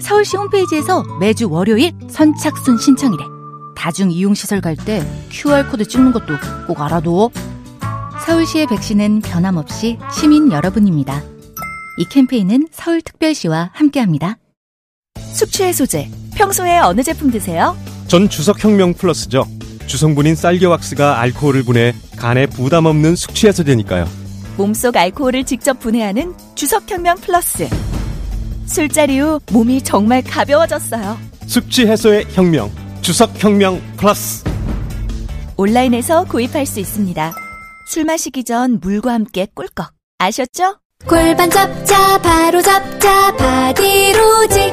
서울시 홈페이지에서 매주 월요일 선착순 신청이래. 다중 이용시설 갈 때 QR코드 찍는 것도 꼭 알아둬. 서울시의 백신은 변함없이 시민 여러분입니다. 이 캠페인은 서울특별시와 함께합니다. 숙취해소제 평소에 어느 제품 드세요? 전 주석혁명 플러스죠. 주성분인 쌀겨왁스가 알코올을 분해 간에 부담 없는 숙취해소제니까요. 몸속 알코올을 직접 분해하는 주석혁명 플러스 술자리 후 몸이 정말 가벼워졌어요 숙취 해소의 혁명. 주석 혁명 플러스. 온라인에서 구입할 수 있습니다 술 마시기 전 물과 함께 꿀꺽 아셨죠? 골반 잡자 바로 잡자 바디로직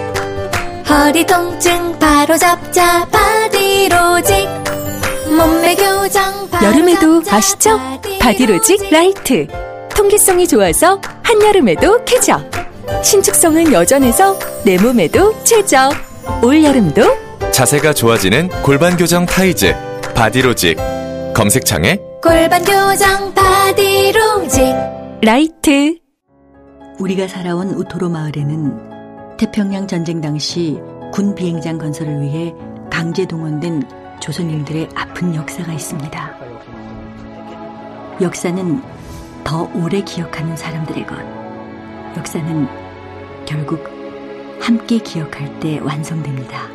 허리 통증 바로 잡자 바디로직 몸매 교정 바로 여름에도 잡자, 아시죠? 바디로직 라이트. 통기성이 좋아서 한여름에도 쾌적. 신축성은 여전해서 내 몸에도 최적. 올여름도 자세가 좋아지는 골반 교정 타이즈 바디로직 검색창에 골반 교정 바디로직 라이트. 우리가 살아온 우토로 마을에는 태평양 전쟁 당시 군 비행장 건설을 위해 강제 동원된 조선인들의 아픈 역사가 있습니다. 역사는 더 오래 기억하는 사람들의 것. 역사는 결국 함께 기억할 때 완성됩니다.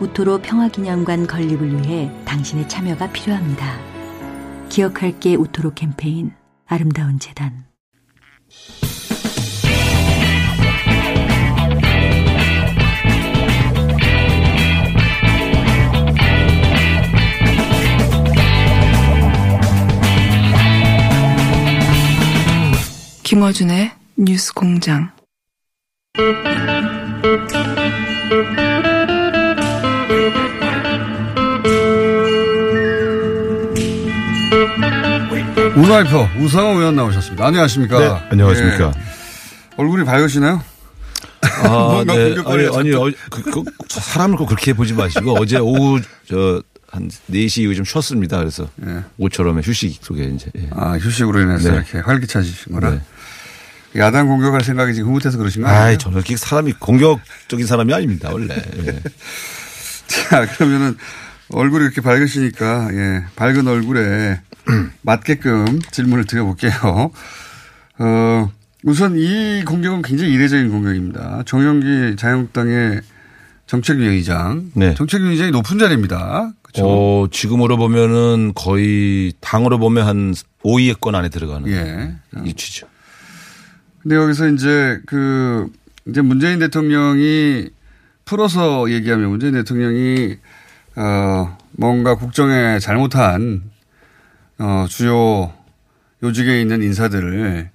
우토로 평화기념관 건립을 위해 당신의 참여가 필요합니다. 기억할게 우토로 캠페인 아름다운 재단 김어준의 뉴스 공장. 우라이퍼 우상호 의원 나오셨습니다. 안녕하십니까? 네, 안녕하십니까. 예. 얼굴이 밝으시나요? 아, 네. 아니, 아니, 어, 그, 그, 사람을 꼭 그렇게 보지 마시고 어제 오후 저 한 4시 이후 좀 쉬었습니다. 그래서 예. 모처럼 휴식 속에 이제. 예. 아, 휴식으로 인해서 네. 이렇게 활기차지신 거라. 네. 야당 공격할 생각이 지금 흐뭇해서 그러신 거 아니에요? 아이, 저는 사람이 공격적인 사람이 아닙니다, 원래. 예. 자, 그러면은 얼굴이 이렇게 밝으시니까, 예, 밝은 얼굴에 맞게끔 질문을 드려볼게요. 어, 우선 이 공격은 굉장히 이례적인 공격입니다. 정영기 자유한국당의 정책위의장. 네. 정책위의장이 높은 자리입니다. 그렇죠. 어, 지금으로 보면은 거의 당으로 보면 한 5위권 안에 들어가는 예. 위치죠. 근데 여기서 이제 그 이제 문재인 대통령이 풀어서 얘기하면 문재인 대통령이 어 뭔가 국정에 잘못한 어 주요 요직에 있는 인사들을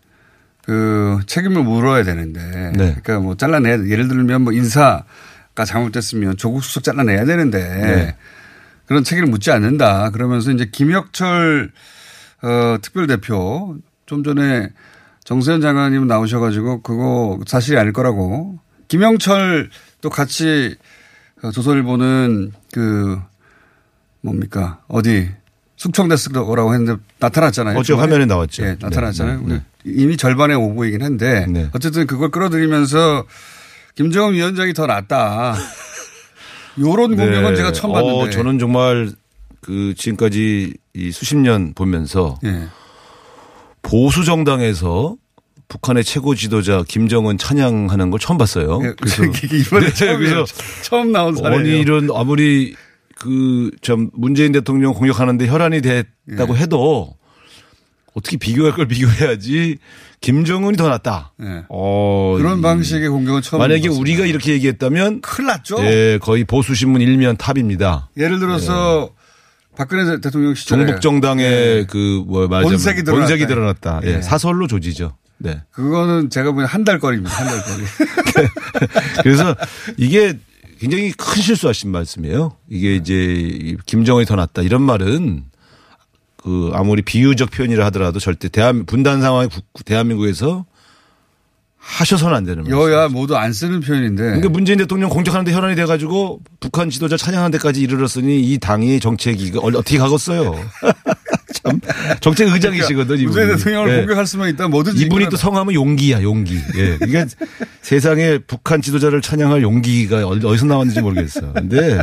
그 책임을 물어야 되는데 네. 그러니까 뭐 잘라내 예를 들면 뭐 인사가 잘못됐으면 조국 수석 잘라내야 되는데 네. 그런 책임을 묻지 않는다 그러면서 이제 김혁철 어 특별대표 좀 전에 정세현 장관님 나오셔가지고 그거 사실이 아닐 거라고 김영철 또 같이 어, 조선일보는 그 뭡니까 어디 숙청됐을 거라고 했는데 나타났잖아요. 어제. 화면에 나왔죠. 예, 나타났잖아요. 네, 네, 네. 이미 절반의 오보이긴 한데 네. 어쨌든 그걸 끌어들이면서 김정은 위원장이 더 낫다. 요런 공격은 네. 제가 처음 어, 봤는데. 저는 정말 그 지금까지 이 수십 년 보면서 예. 보수 정당에서 북한의 최고 지도자 김정은 찬양하는 걸 처음 봤어요. 예, 그래서 이번에 네. 그래서 처음 나온 사례예요. 아니 이런 아무리 그 참 문재인 대통령 공격하는데 혈안이 됐다고 예. 해도 어떻게 비교할 걸 비교해야지 김정은이 더 낫다. 예. 어, 그런 이- 방식의 공격은 처음 만약에. 우리가 이렇게 얘기했다면 큰일 났죠. 예, 거의 보수 신문 일면 탑입니다. 예를 들어서 박근혜 대통령 시절에 종북 정당의 예. 그뭐 말하자면 본색이 드러났다. 본색이 드러났다. 예, 예. 사설로 조지죠. 네. 그거는 제가 보기엔 한 달 거리입니다. 한 달 거리. 그래서 이게 굉장히 큰 실수하신 말씀이에요. 이게 이제 이 김정은이 더 낫다 이런 말은 그 아무리 비유적 표현이라 하더라도 절대 대한 분단 상황에 국- 대한민국에서 하셔서는 안 되는 말이에요. 여야 모두 안 쓰는 표현인데. 그러니까 문재인 대통령 공격하는데 혈안이 돼가지고 북한 지도자 찬양하는 데까지 이르렀으니 이 당이 정책이 어떻게 가겠어요? 참 정책 의장이시거든 이분이. 문재인 대통령을 예. 공격할 수만 있다면 뭐든지. 이분이 또 성함은 용기야, 용기. 예. 이게 세상에 북한 지도자를 찬양할 용기가 어디- 어디서 나왔는지 모르겠어. 근데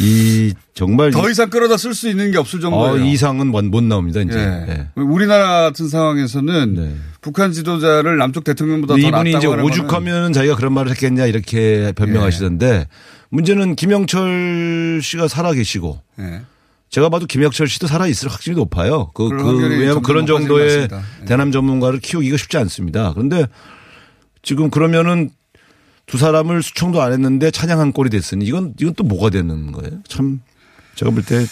이 정말 더 이상 끌어다 쓸 수 있는 게 없을 어, 정도예요. 이상은 못, 못 나옵니다, 이제. 예. 예. 우리나라 같은 상황에서는 북한 지도자를 남쪽 대통령보다 더 이분이 낫다고 이제 하는 거는 오죽하면 자기가 그런 말을 했겠냐 이렇게 변명하시던데 문제는 김영철 씨가 살아 계시고 예. 제가 봐도 김영철 씨도 살아 있을 확률이 높아요. 그, 그 왜냐하면 그런 정도의. 예. 대남 전문가를 키우기가 쉽지 않습니다. 그런데 지금 그러면은 두 사람을 수청도 안 했는데 찬양한 꼴이 됐으니 이건 이건 또 뭐가 되는 거예요? 참 제가 볼 때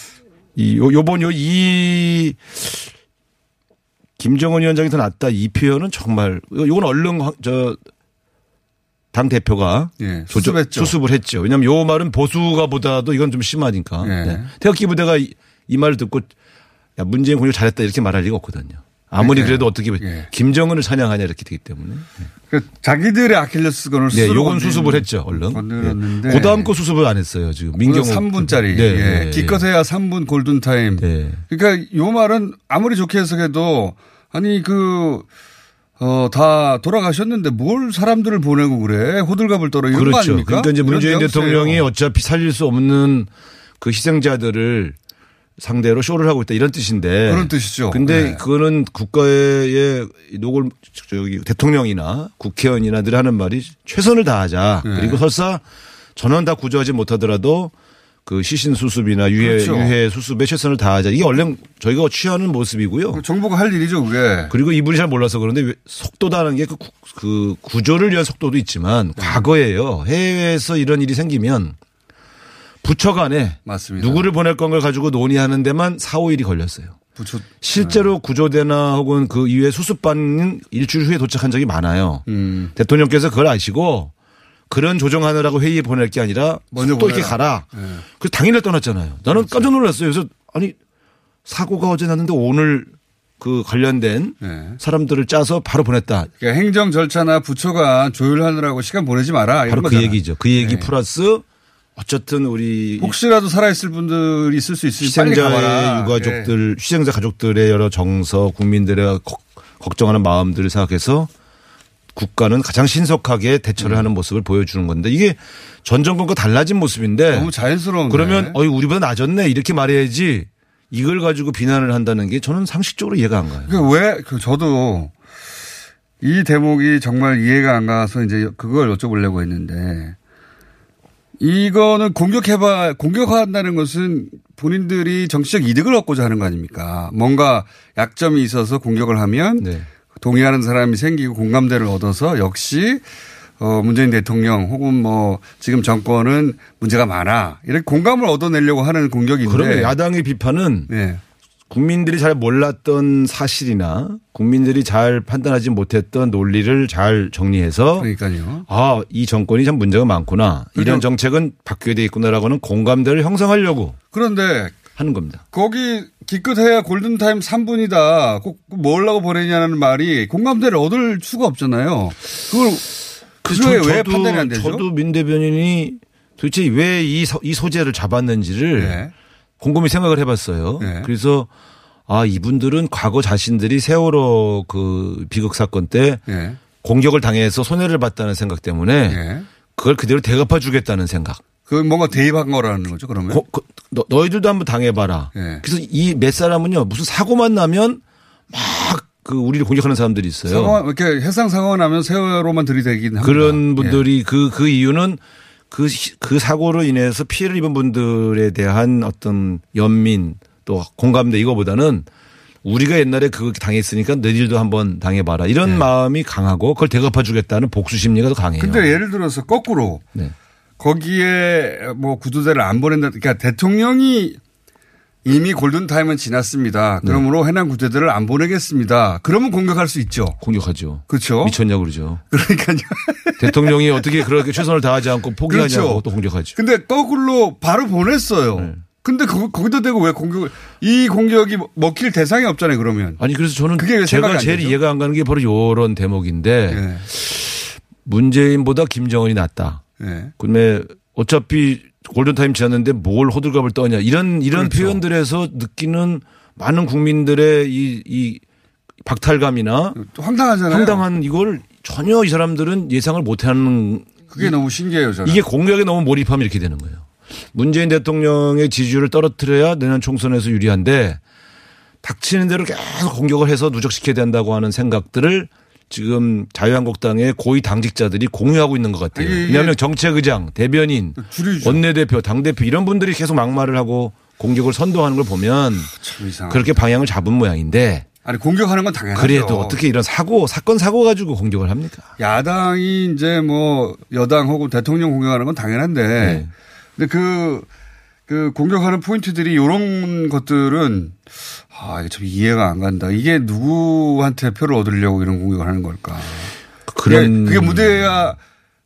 이 요번 요 이 김정은 위원장이 더 낫다 이 표현은 정말 요건 얼른 저 당 대표가 예, 수습했죠. 수습을 했죠. 왜냐하면 요 말은 보수가 보다도 이건 좀 심하니까. 예. 네. 태극기 부대가 이, 이 말을 듣고 야 문재인 공격 잘했다 이렇게 말할 리가 없거든요. 아무리 예. 그래도 어떻게 예. 김정은을 찬양하냐 이렇게 되기 때문에. 그 자기들의 아킬레스건을 네, 요건 수습을 했죠 얼른. 건드렸는데. 그 다음 거 수습을 안 했어요 지금. 민경 민경욱. 3분짜리. 네, 예. 네. 기껏해야 3분 골든 타임. 네. 그러니까 요 말은 아무리 좋게 해석해도 아니 그, 어, 다 돌아가셨는데 뭘 사람들을 보내고 그래. 호들갑을 떨어. 이런 거 그렇죠. 아닙니까? 그러니까 이제 문재인. 대통령이 어차피 살릴 수 없는 그 희생자들을 상대로 쇼를 하고 있다 이런 뜻인데. 그런 뜻이죠. 근데 네. 그거는 국가의 노골 저기 대통령이나 국회의원이나 늘 하는 말이 최선을 다하자. 네. 그리고 설사 전원 다 구조하지 못하더라도 그 시신 수습이나 유해 그렇죠. 유해 수습에 최선을 다하자. 이게 원래 저희가 취하는 모습이고요. 정부가 할 일이죠, 그게. 그리고 이분이 잘 몰라서 그런데 왜 속도다는 게그 그 구조를 위한 속도도 있지만 네. 과거에요. 해외에서 이런 일이 생기면 부처 간에 맞습니다. 누구를 보낼 건가를 가지고 논의하는 데만 4, 5일이 걸렸어요. 부처 실제로 네. 구조대나 혹은 그 이후에 수습반은 일주일 후에 도착한 적이 많아요. 음. 대통령께서 그걸 아시고 그런 조정하느라고 회의에 보낼 게 아니라 먼저 또 이렇게. 가라. 네. 그래서 당일날 떠났잖아요. 나는 그렇죠. 깜짝 놀랐어요. 그래서 아니 사고가 어제 났는데 오늘 그 관련된 네. 사람들을 짜서 바로 보냈다. 그러니까 행정 절차나 부처가 조율하느라고 시간 보내지 마라. 바로 그 거잖아요. 얘기죠. 그 얘기 네. 플러스 어쨌든 우리 혹시라도 살아있을 분들이 있을 수 있으니. 희생자의 유가족들, 희생자 가족들의 여러 정서, 국민들의 걱- 걱정하는 마음들을 생각해서 국가는 가장 신속하게 대처를 하는 모습을 보여주는 건데 이게 전 정권과 달라진 모습인데 너무 자연스러운 그러면 어이 우리보다 나아졌네 이렇게 말해야지 이걸 가지고 비난을 한다는 게 저는 상식적으로 이해가 안 가요. 그 왜, 그 저도 이 대목이 정말 이해가 안 가서 이제 그걸 여쭤보려고 했는데 이거는 공격해봐, 공격한다는 것은 본인들이 정치적 이득을 얻고자 하는 거 아닙니까? 뭔가 약점이 있어서 공격을 하면 네. 동의하는 사람이 생기고 공감대를 얻어서 역시 어, 문재인 대통령 혹은 뭐 지금 정권은 문제가 많아. 이렇게 공감을 얻어내려고 하는 공격인데. 그러면 야당의 비판은 네. 국민들이 잘 몰랐던 사실이나 국민들이 잘 판단하지 못했던 논리를 잘 정리해서 그러니까요. 아, 이 정권이 참 문제가 많구나. 이런 그러니까- 정책은 바뀌어야 되겠구나라고는 공감대를 형성하려고 그런데 하는 겁니다. 거기 기껏해야 골든타임 3분이다. 꼭 뭘라고 보내냐는 말이 공감대를 얻을 수가 없잖아요. 그걸 그중에 저- 왜 판단이 안 되죠? 저도 민 대변인이 도대체 왜 이 이 소재를 잡았는지를 네. 곰곰이 생각을 해봤어요. 네. 그래서 아 이분들은 과거 자신들이 세월호 그 비극 사건 때 네. 공격을 당해서 손해를 봤다는 생각 때문에 네. 그걸 그대로 대갚아 주겠다는 생각. 그 뭔가 대입한 거라는 거죠, 그러면? 거- 거- 너, 너희들도 한번 당해봐라. 네. 그래서 이 몇 사람은요 무슨 사고만 나면 막 그 우리를 공격하는 사람들이 있어요. 상황, 이렇게 해상 상황 나면 세월호만 들이대긴 합니다. 그런 예. 분들이 그, 그 이유는 그, 시- 그 사고로 인해서 피해를 입은 분들에 대한 어떤 연민 또 공감대 이거보다는 우리가 옛날에 그거 당했으니까 너희들도 한번 당해봐라. 이런 마음이 강하고 그걸 대갚아 주겠다는 복수 심리가 더 강해요. 예. 근데 예를 들어서 거꾸로 네. 거기에 뭐 구조대를 안 보낸다. 그러니까 대통령이 이미 골든타임은 지났습니다. 네. 그러므로 해남 구대들을 안 보내겠습니다. 그러면 공격할 수 있죠. 공격하죠. 그렇죠. 미쳤냐고 그러죠. 그러니까요. 대통령이 어떻게 그렇게 최선을 다하지 않고 포기하냐고 그렇죠. 또 공격하죠. 근데 거꾸로 바로 보냈어요. 네. 근데 거, 거기다 대고 왜 공격을 이 공격이 먹힐 대상이 없잖아요. 그러면 아니 그래서 저는 그게 제가 안 제일? 이해가 안 가는 게 바로 요런 대목인데 예. 문재인보다 김정은이 낫다. 예. 그다음에 어차피 골든타임 지났는데 뭘 호들갑을 떠냐 이런 이런 그렇죠. 표현들에서 느끼는 많은 국민들의 이, 이 박탈감이나 또 황당하잖아요. 황당한 이걸 전혀 이 사람들은 예상을 못하는 그게 너무 신기해요. 저는. 이게 공격에 너무 몰입하면 이렇게 되는 거예요. 문재인 대통령의 지지율을 떨어뜨려야 내년 총선에서 유리한데 닥치는 대로 계속 공격을 해서 누적시켜야 된다고 하는 생각들을 지금 자유한국당의 고위 당직자들이 공유하고 있는 것 같아요. 왜냐하면 정책의장, 대변인, 줄이죠. 원내대표, 당대표 이런 분들이 계속 막말을 하고 공격을 선도하는 걸 보면 참 이상. 그렇게 방향을 잡은 모양인데 아니 공격하는 건 당연하죠. 그래도 어떻게 이런 사고 사건 사고 가지고 공격을 합니까? 야당이 이제 뭐 여당 혹은 대통령 공격하는 건 당연한데 네. 근데 그, 그 공격하는 포인트들이 이런 것들은 아, 이게 참 이해가 안 간다. 이게 누구한테 표를 얻으려고 이런 공격을 하는 걸까. 그런 그게, 그게 무대가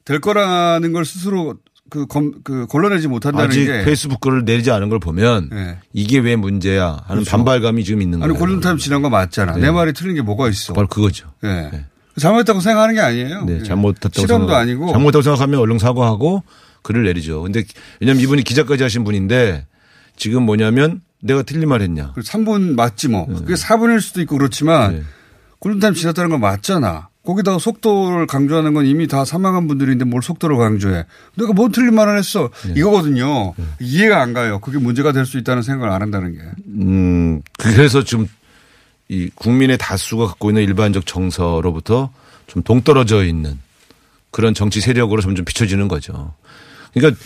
될 거라는 걸 스스로 그, 검, 그 걸러내지 못한다는 아직 게. 페이스북 글을 내리지 않은 걸 보면 네. 이게 왜 문제야 하는 그렇죠. 반발감이 지금 있는 아니 거예요. 골든타임 지난 거 맞잖아. 네. 내 말이 틀린 게 뭐가 있어. 바로 그거죠. 예. 네. 잘못했다고 생각하는 게 아니에요. 네, 예. 잘못했다고 실험도 생각- 아니고. 잘못했다고 생각하면 얼른 사과하고 글을 내리죠. 근데 왜냐면 이분이 기자까지 하신 분인데 지금 뭐냐면 내가 틀린 말 했냐. 그 3분 맞지 뭐. 그게 4분일 수도 있고 그렇지만 네. 골든타임 지났다는 건 맞잖아. 거기다가 속도를 강조하는 건 이미 다 사망한 분들인데 뭘 속도를 강조해. 내가 뭔 틀린 말을 했어. 네. 이거거든요. 이해가 안 가요. 그게 문제가 될 수 있다는 생각을 안 한다는 게. 음, 그래서 지금 이 국민의 다수가 갖고 있는 일반적 정서로부터 좀 동떨어져 있는 그런 정치 세력으로 점점 비춰지는 거죠. 그러니까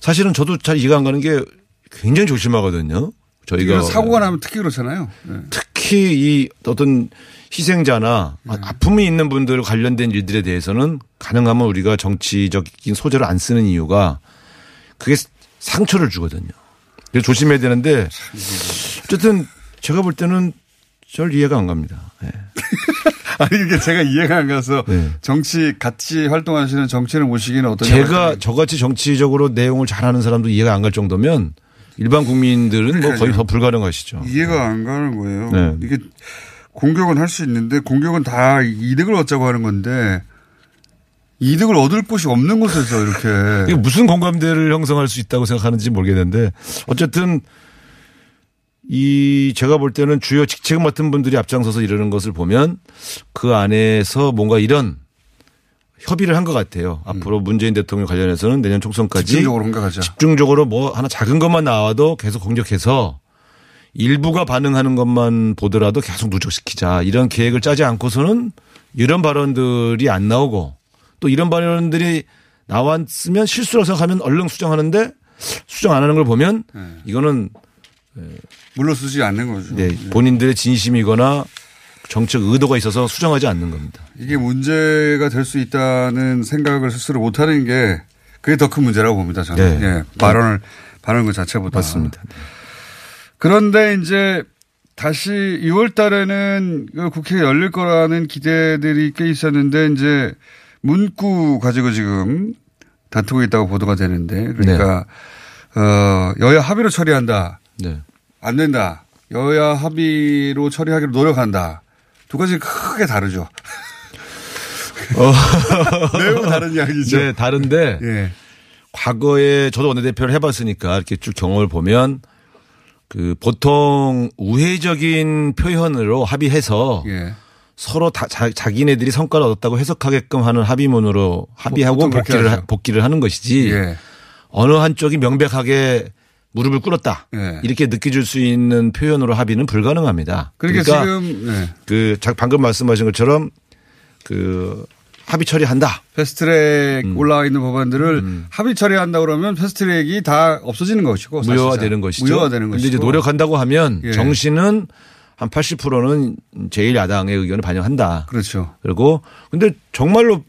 사실은 저도 잘 이해가 안 가는 게 굉장히 조심하거든요. 저희가 사고가 나면 특히 그렇잖아요. 네. 특히 이 어떤 희생자나 네. 아픔이 있는 분들 관련된 일들에 대해서는 가능하면 우리가 정치적인 소재를 안 쓰는 이유가 그게 상처를 주거든요. 조심해야 되는데 어쨌든 제가 볼 때는 절 이해가 안 갑니다. 예. 아니 이게 제가 이해가 안 가서 네. 정치 같이 활동하시는 정치를 모시기는 어떠냐. 제가 저같이 정치적으로 내용을 잘하는 사람도 이해가 안 갈 정도면 일반 국민들은 뭐 거의 그러니까요. 더 불가능하시죠. 이해가 안 가는 거예요. 네. 이게 공격은 할 수 있는데 공격은 다 이득을 얻자고 하는 건데 이득을 얻을 곳이 없는 곳에서 이렇게 이게 무슨 공감대를 형성할 수 있다고 생각하는지 모르겠는데 어쨌든 이 제가 볼 때는 주요 직책 맡은 분들이 앞장서서 이러는 것을 보면 그 안에서 뭔가 이런 협의를 한 것 같아요. 앞으로 문재인 대통령 관련해서는 내년 총선까지 집중적으로 공격하자. 집중적으로 뭐 하나 작은 것만 나와도 계속 공격해서 일부가 반응하는 것만 보더라도 계속 누적시키자 이런 계획을 짜지 않고서는 이런 발언들이 안 나오고 또 이런 발언들이 나왔으면 실수라고 생각하면 얼른 수정하는데 수정 안 하는 걸 보면 네. 이거는 물러서지 않는 거죠. 네, 본인들의 진심이거나 정책 의도가 있어서 수정하지 않는 겁니다. 이게 문제가 될 수 있다는 생각을 스스로 못하는 게 그게 더 큰 문제라고 봅니다. 저는 네. 예, 발언을 발언 그 자체보다 맞습니다. 그런데 이제 다시 6월 달에는 그 국회가 열릴 거라는 기대들이 꽤 있었는데 이제 문구 가지고 지금 다투고 있다고 보도가 되는데 그러니까 어, 여야 합의로 처리한다. 네. 안 된다. 여야 합의로 처리하기로 노력한다. 두 가지 크게 다르죠. 매우 다른 이야기죠. 네, 다른데 예. 과거에 저도 원내대표를 해봤으니까 이렇게 쭉 경험을 보면 그 보통 우회적인 표현으로 합의해서 예. 서로 다 자, 자기네들이 성과를 얻었다고 해석하게끔 하는 합의문으로 합의하고 복귀를, 하-. 복귀를 하는 것이지 예. 어느 한쪽이 명백하게 무릎을 꿇었다 예. 이렇게 느껴질 수 있는 표현으로 합의는 불가능합니다. 그러니까, 그러니까 지금 네. 그 자- 방금 말씀하신 것처럼 그 합의 처리한다. 패스트트랙 음. 올라와 있는 법안들을 합의 처리한다 그러면 패스트트랙이 다 없어지는 것이고 무효화되는. 것이죠. 무효화되는 것이고. 이제 노력한다고 하면 예. 정신은 한 80%는 제1야당의 의견을 반영한다. 그렇죠. 그리고 근데 정말로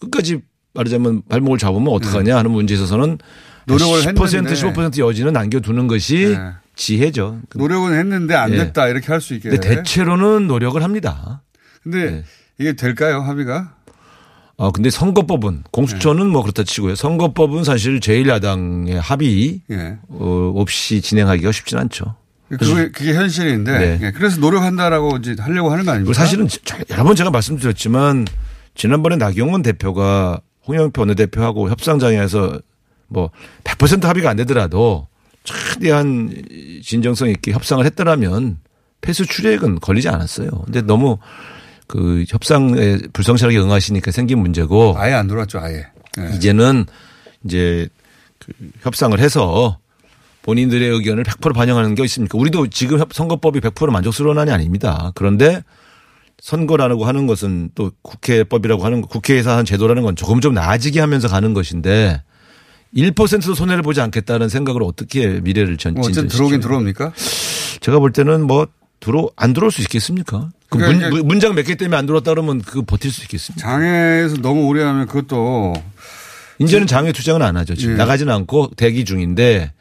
끝까지 말하자면 발목을 잡으면 어떡하냐 하는 문제에 있어서는 네. 노력을 10% 했는데. 15% 여지는 남겨두는 것이 네. 지혜죠. 노력은 했는데 안 예. 됐다 이렇게 할 수 있게. 근데 대체로는 노력을 합니다. 근데 네. 이게 될까요 합의가? 아 근데 선거법은 공수처는 뭐 그렇다 치고요. 선거법은 사실 제1야당의 합의 예. 어, 없이 진행하기가 쉽진 않죠. 그게, 그게 현실인데 네. 예, 그래서 노력한다라고 이제 하려고 하는 거 아닙니까? 사실은 저- 여러 번 제가 말씀드렸지만 지난번에 나경원 대표가 홍영표 원내대표하고 협상장에서 뭐 100% 합의가 안 되더라도 최대한 진정성 있게 협상을 했더라면 폐수 출액은 걸리지 않았어요. 근데 너무 그 협상에 불성실하게 응하시니까 생긴 문제고 아예 안 들어왔죠 아예. 예. 이제는 이제 그 협상을 해서 본인들의 의견을 100% 반영하는 게 있습니까? 우리도 지금 협- 선거법이 100% 만족스러운 안이 아닙니다. 그런데 선거라고 하는 것은 또 국회법이라고 하는 거, 국회에서 하는 제도라는 건 조금 좀 나아지게 하면서 가는 것인데 1%도 손해를 보지 않겠다는 생각으로 어떻게 미래를 전뭐 어쨌든 진전시키죠? 들어오긴 들어옵니까? 제가 볼 때는 뭐 들어 안 들어올 수 있겠습니까? 그 그러니까 문, 문장 몇 개 때문에 안 들어왔다 그러면 그거 버틸 수 있겠습니까? 장애에서 너무 오래 하면 그것도 이제는 장외 투쟁은 안 하죠. 지금 예. 나가지는 않고 대기 중인데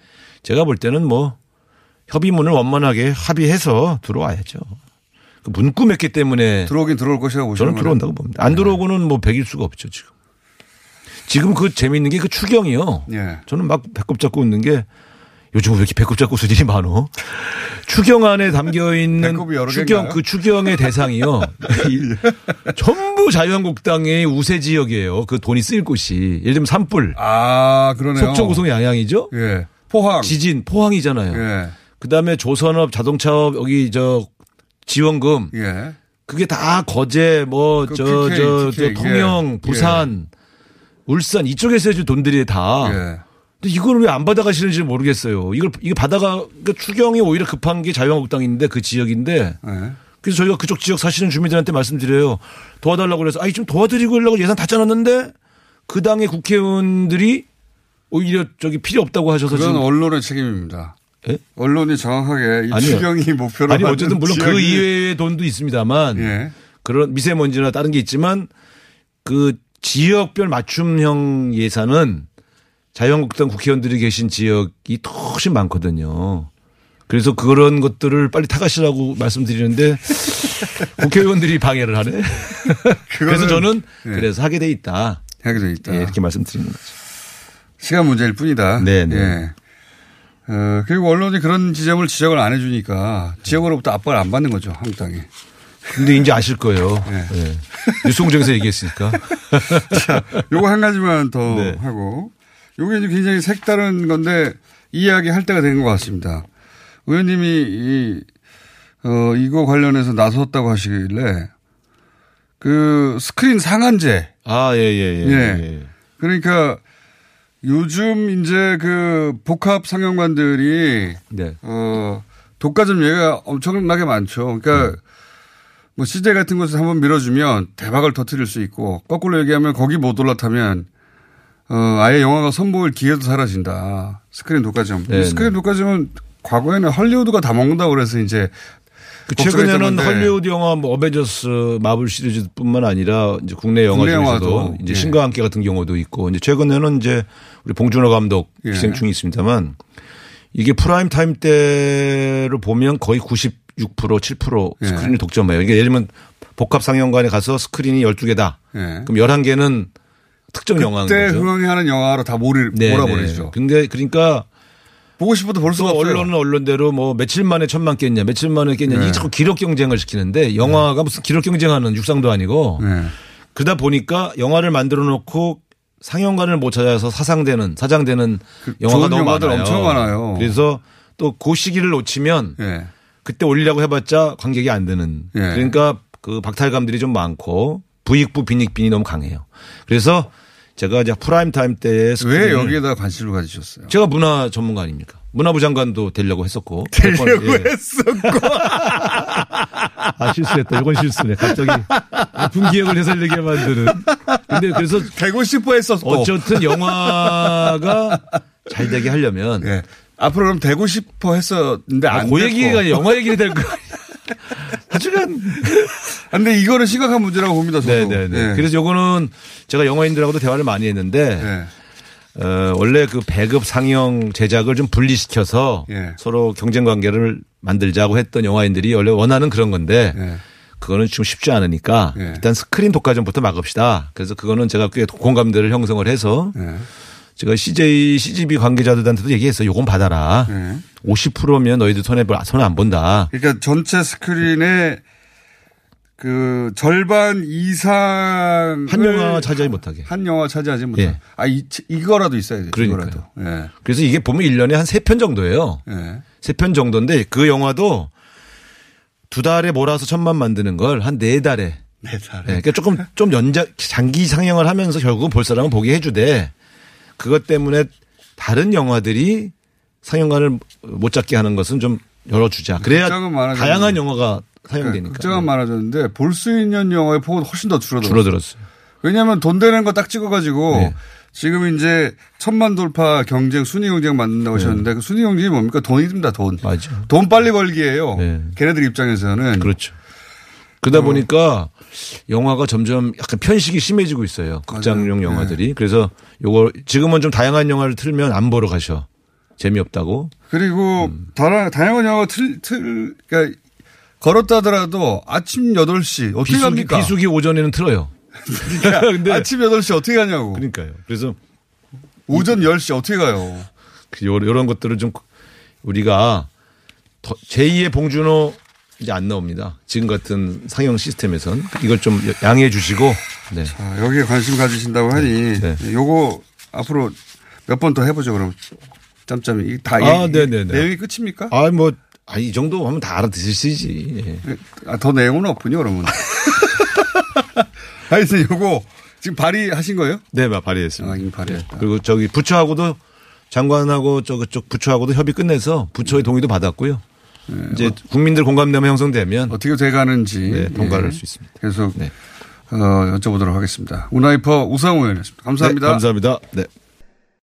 제가 볼 때는 뭐 협의문을 원만하게 합의해서 들어와야죠. 그 문구 몇개 때문에 들어오긴 들어올 것이라고 저는. 들어온다고 봅니다. 안 들어오고는 뭐 백일 수가 없죠 지금. 지금 그 재미있는 게 그 추경이요. 예. 저는 막 배꼽 잡고 있는 게 요즘 왜 이렇게 배꼽 잡고 수질이 많어? 추경 안에 담겨 있는 추경 개인가요? 그 추경의 대상이요. 이 전부 자유한국당의 우세 지역이에요. 그 돈이 쓰일 곳이 예를 들면 산불, 아 그러네요. 속초 고성 양양이죠. 예. 포항. 지진 포항이잖아요. 예. 그다음에 조선업 자동차업 여기 저 지원금 예. 그게 다 거제 뭐그저 PK, 저저 PK, 통영, 예. 부산, 울산 이쪽에서 해준 돈들이 다. 예. 근데 이걸 왜 안 받아가시는지 모르겠어요. 이걸 이거 받아가 그러니까 추경이 오히려 급한 게 자유한국당인데 그 지역인데 예. 그래서 저희가 그쪽 지역 사시는 주민들한테 말씀드려요. 도와달라고 그래서 아이 좀 도와드리고 하려고 예산 다 짜놨는데 그 당의 국회의원들이 오히려 저기 필요 없다고 하셔서 그건 언론의 책임입니다. 예? 언론이 정확하게 이. 추경이 목표로 아니 어쨌든 물론 그 지역이- 이외의 돈도 있습니다만 예. 그런 미세먼지나 다른 게 있지만 그 지역별 맞춤형 예산은 자유한국당 국회의원들이 계신 지역이 더 훨씬 많거든요. 그래서 그런 것들을 빨리 타가시라고 말씀드리는데 국회의원들이 방해를 하네. 그래서 저는 예. 그래서 하게 돼 있다. 하게 돼 있다. 예, 이렇게 말씀드리는 거죠. 시간 문제일 뿐이다. 네, 네. 예. 어, 그리고 언론이 그런 지점을 지적을 안 해주니까 지역으로부터 압박을 안 받는 거죠 한국당이. 근데 이제 아실 거예요. 예. 예. 뉴스 공장에서 얘기했으니까. 자, 요거 한 가지만 더 네. 하고 요게 이제 굉장히 색다른 건데 이야기 할 때가 된 것 같습니다. 의원님이 이, 어, 이거 관련해서 나섰다고 하시길래 그 스크린 상한제. 아, 예, 예, 예. 예. 예. 그러니까 요즘 이제 그 복합 상영관들이 네. 어, 독과점 예가 엄청나게 많죠. 그러니까 뭐 CJ 같은 곳에서 한번 밀어주면 대박을 터뜨릴 수 있고 거꾸로 얘기하면 거기 못 올라타면 어, 아예 영화가 선보일 기회도 사라진다. 스크린 독과점. 네, 스크린 독과점은 과거에는 헐리우드가 다 먹는다고 그래서 이제 그 최근에는 헐리우드 영화 뭐 어벤져스 마블 시리즈뿐만 아니라 이제 국내 영화 국내 중에서도 영화도, 이제 예. 신과 함께 같은 경우도 있고 이제 최근에는 이제 우리 봉준호 감독 예. 기생충이 있습니다만 이게 프라임 타임 때로 보면 거의 96% 7% 예. 스크린이 독점해요. 이게 예를 들면 복합 상영관에 가서 스크린이 12개다. 예. 그럼 11개는 특정 영화인 그때 거죠. 흥행하는 영화로 다 몰이, 네, 몰아버리죠. 네. 근데 그러니까 보고 싶어도 볼 수가 또 없어요. 언론은 언론대로 뭐 며칠 만에 천만 깼냐, 며칠 만에 깼냐, 네. 이게 자꾸 기록 경쟁을 시키는데 영화가 무슨 기록 경쟁하는 육상도 아니고 네. 그러다 보니까 영화를 만들어 놓고 상영관을 못 찾아서 사상되는 사장되는 영화가 좋은 너무 영화들 많아요. 엄청 많아요. 그래서 또 그 시기를 놓치면 예. 그때 올리려고 해봤자 관객이 안 드는. 예. 그러니까 그 박탈감들이 좀 많고 부익부 빈익빈이 너무 강해요. 그래서 제가 이제 프라임 타임 때에 왜 여기에다 관심을 가지셨어요? 제가 문화 전문가 아닙니까? 문화부 장관도 되려고 했었고. 되려고 예. 했었고. 아, 실수했다. 이건 실수네. 갑자기 아픈 기억을 되살리게 만드는. 근데 그래서 되고 싶어 했었고. 어쨌든 영화가 잘 되게 하려면 예. 앞으로 그럼 되고 싶어 했었는데 아, 안 그. 얘기가 영화 얘기를 될 거. 하여간 아, 근데 이거는 심각한 문제라고 봅니다. 저도. 네네네. 예. 그래서 요거는 제가 영화인들하고도 대화를 많이 했는데 예. 어, 원래 그 배급 상영 제작을 좀 분리시켜서 예. 서로 경쟁 관계를 만들자고 했던 영화인들이 원래 원하는 그런 건데 예. 그거는 좀 쉽지 않으니까 예. 일단 스크린 독과점부터 막읍시다. 그래서 그거는 제가 꽤 공감대를 형성을 해서 예. 제가 CJ, CGV 관계자들한테도 얘기했어요. 요건 받아라. 예. 50%면 너희들 손해, 손해 안 본다. 그러니까 전체 스크린의 그 절반 이상 한 영화 차지하지 못하게. 한 영화 차지하지 못하게. 예. 아, 이, 이거라도 있어야 돼. 그러니까요. 예. 그래서 이게 보면 1년에 한 세 편 정도예요. 예. 세편 정도인데 그 영화도 두 달에 몰아서 천만 만드는 걸 한 네 달에. 네 달. 네, 그러니까 조금 좀 연장 장기 상영을 하면서 결국은 볼 사람은 보게 해주되 그것 때문에 다른 영화들이 상영관을 못 잡게 하는 것은 좀 열어주자. 그래야. 다양한 영화가 상영되니까. 극장은 많아졌는데 볼 수 있는 영화의 폭은 훨씬 더 줄어들었어요. 줄어들었어요. 왜냐하면 돈 되는 거 딱 찍어가지고 네. 지금 이제 천만 돌파 경쟁 순위 경쟁 만든다고 하셨는데 그 순위 경쟁이 뭡니까 돈이 듭니다 돈. 네. 맞아. 돈 빨리 벌기예요. 네. 걔네들 입장에서는 그렇죠. 그러다 어. 보니까 영화가 점점 약간 편식이 심해지고 있어요. 극장용 맞아요. 영화들이. 그래서 요거 지금은 좀 다양한 영화를 틀면 안 보러 가셔. 재미없다고. 그리고 음. 다양한 영화 틀, 틀 그러니까 걸었다 하더라도 아침 8시 어떻게 비수기, 갑니까? 비수기 오전에는 틀어요. 근데 아침 8시 어떻게 가냐고. 그러니까요. 그래서 오전 10시 어떻게 가요? 그 요- 요런 것들을 좀 우리가 더 제2의 봉준호 이제 안 나옵니다. 지금 같은 상영 시스템에선 이걸 좀 양해해 주시고 네. 아, 여기에 관심 가지신다고 하니 네. 요거 앞으로 몇 번 더 해보죠 그럼 짬짬이 다 아, 네네네. 내용이 끝입니까? 아, 뭐, 아, 이 정도 하면 다 알아듣으시지. 예. 아, 더 내용은 없군요 그러면. 하여튼 요거 지금 발의하신 거예요? 네, 막 발의했습니다. 아, 이미 발의했다. 예. 그리고 저기 부처하고도 장관하고 저쪽 부처하고도 협의 끝내서 부처의 동의도 받았고요. 이제 국민들 공감대만 형성되면 어떻게 돼가는지 네, 통과를 예. 할수 있습니다. 계속 네. 어, 여쭤보도록 하겠습니다. 우나이퍼 우상호 의원이었습니다. 감사합니다. 네, 감사합니다. 네.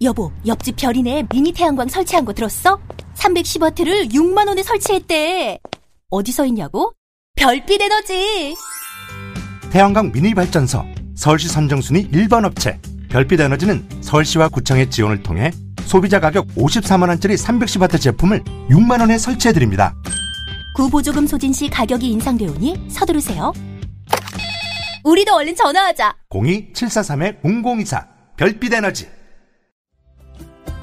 여보, 옆집 별이네 미니 태양광 설치한 거 들었어? 310와트를 6만 원에 설치했대. 어디서 있냐고? 별빛 에너지. 태양광 미니 발전소 서울시 선정순위 1번 업체 별빛 에너지는 서울시와 구청의 지원을 통해 소비자 가격 54만 원짜리 310와트 제품을 6만 원에 설치해 드립니다. 구보조금 소진 시 가격이 인상되오니 서두르세요. 우리도 얼른 전화하자. 02-743-0024 별빛 에너지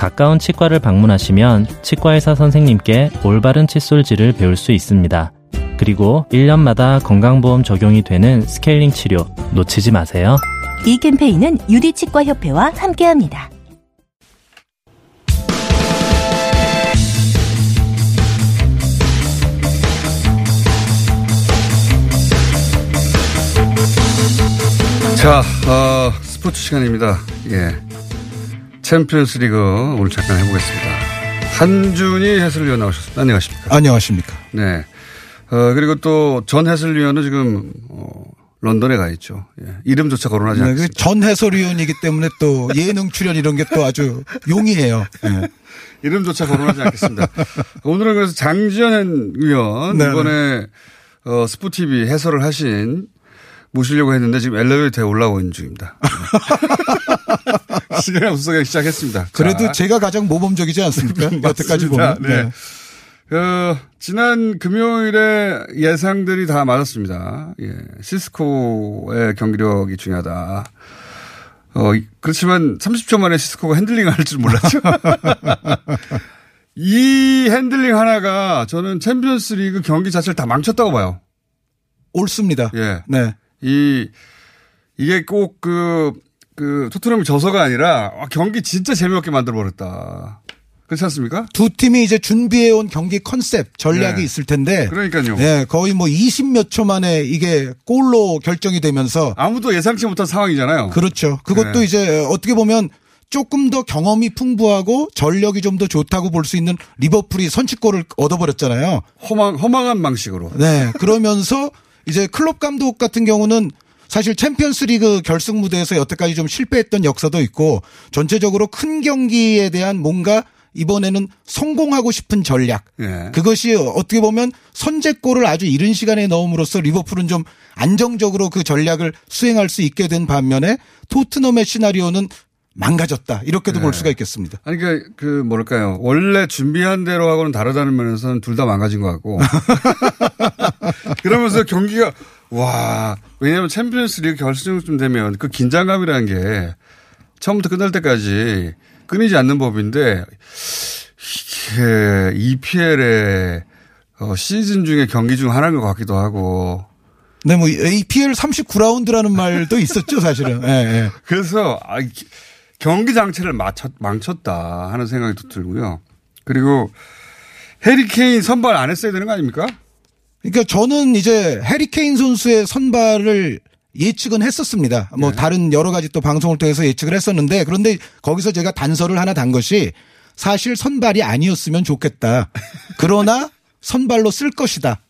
가까운 치과를 방문하시면 치과의사 선생님께 올바른 칫솔질을 배울 수 있습니다. 그리고 1년마다 건강보험 적용이 되는 스케일링 치료 놓치지 마세요. 이 캠페인은 유디치과협회와 함께합니다. 자, 어, 스포츠 시간입니다. 예. 챔피언스 리그 오늘 잠깐 해보겠습니다. 한준희 해설위원 나오셨습니다. 안녕하십니까. 안녕하십니까. 네. 어, 그리고 또 전 해설위원은 지금, 어, 런던에 가 있죠. 예. 이름조차 거론하지 네, 않습니다. 전 해설위원이기 때문에 또 예능 출연 이런 게 또 아주 용이해요. 네. 이름조차 거론하지 않겠습니다. 오늘은 그래서 장지현 위원 네네. 이번에 어, 스포티비 해설을 하신 모시려고 했는데 지금 엘리베이터에 올라오고 있는 중입니다. 시간이 없어서 시작했습니다. 그래도 자. 제가 가장 모범적이지 않습니까? 여태까지. 보면. 네. 네. 어, 지난 금요일에 예상들이 다 맞았습니다. 예. 시소코의 경기력이 중요하다. 어, 이- 그렇지만 30초 만에 시소코가 핸들링 할 줄 몰랐죠. 이 핸들링 하나가 저는 챔피언스 리그 경기 자체를 다 망쳤다고 봐요. 옳습니다. 예. 네. 이, 이게 꼭 그, 그, 토트넘이 져서가 아니라, 아, 경기 진짜 재미없게 만들어 버렸다. 그렇지 않습니까? 두 팀이 이제 준비해온 경기 컨셉, 전략이 네. 있을 텐데. 그러니까요. 네, 거의 뭐 20몇 초 만에 이게 골로 결정이 되면서. 아무도 예상치 못한 상황이잖아요. 그렇죠. 그것도 네. 이제 어떻게 보면 조금 더 경험이 풍부하고 전력이 좀 더 좋다고 볼 수 있는 리버풀이 선취골을 얻어버렸잖아요. 허망, 허망한 방식으로. 네. 그러면서 이제 클롭 감독 같은 경우는 사실 챔피언스 리그 결승 무대에서 여태까지 좀 실패했던 역사도 있고 전체적으로 큰 경기에 대한 뭔가 이번에는 성공하고 싶은 전략. 예. 그것이 어떻게 보면 선제골을 아주 이른 시간에 넣음으로써 리버풀은 좀 안정적으로 그 전략을 수행할 수 있게 된 반면에 토트넘의 시나리오는 망가졌다. 이렇게도 네. 볼 수가 있겠습니다. 아니, 그, 그, 뭐랄까요. 원래 준비한 대로 하고는 다르다는 면에서는 둘 다 망가진 것 같고. 그러면서 경기가, 와, 왜냐면 챔피언스 리그 결승쯤 되면 그 긴장감이라는 게 처음부터 끝날 때까지 끊이지 않는 법인데, 이게 EPL의 어, 시즌 중에 경기 중 하나인 것 같기도 하고. 네, 뭐 EPL 39라운드라는 말도 있었죠, 사실은. 예, 예. 그래서 아, 기- 경기 장치를 맞췄, 망쳤다 하는 생각이 또 들고요. 그리고 해리 케인 선발 안 했어야 되는 거 아닙니까? 그러니까 저는 이제 해리케인 선수의 선발을 예측은 했었습니다. 뭐 다른 여러 가지 또 방송을 통해서 예측을 했었는데 그런데 거기서 제가 단서를 하나 단 것이 사실 선발이 아니었으면 좋겠다. 그러나 선발로 쓸 것이다.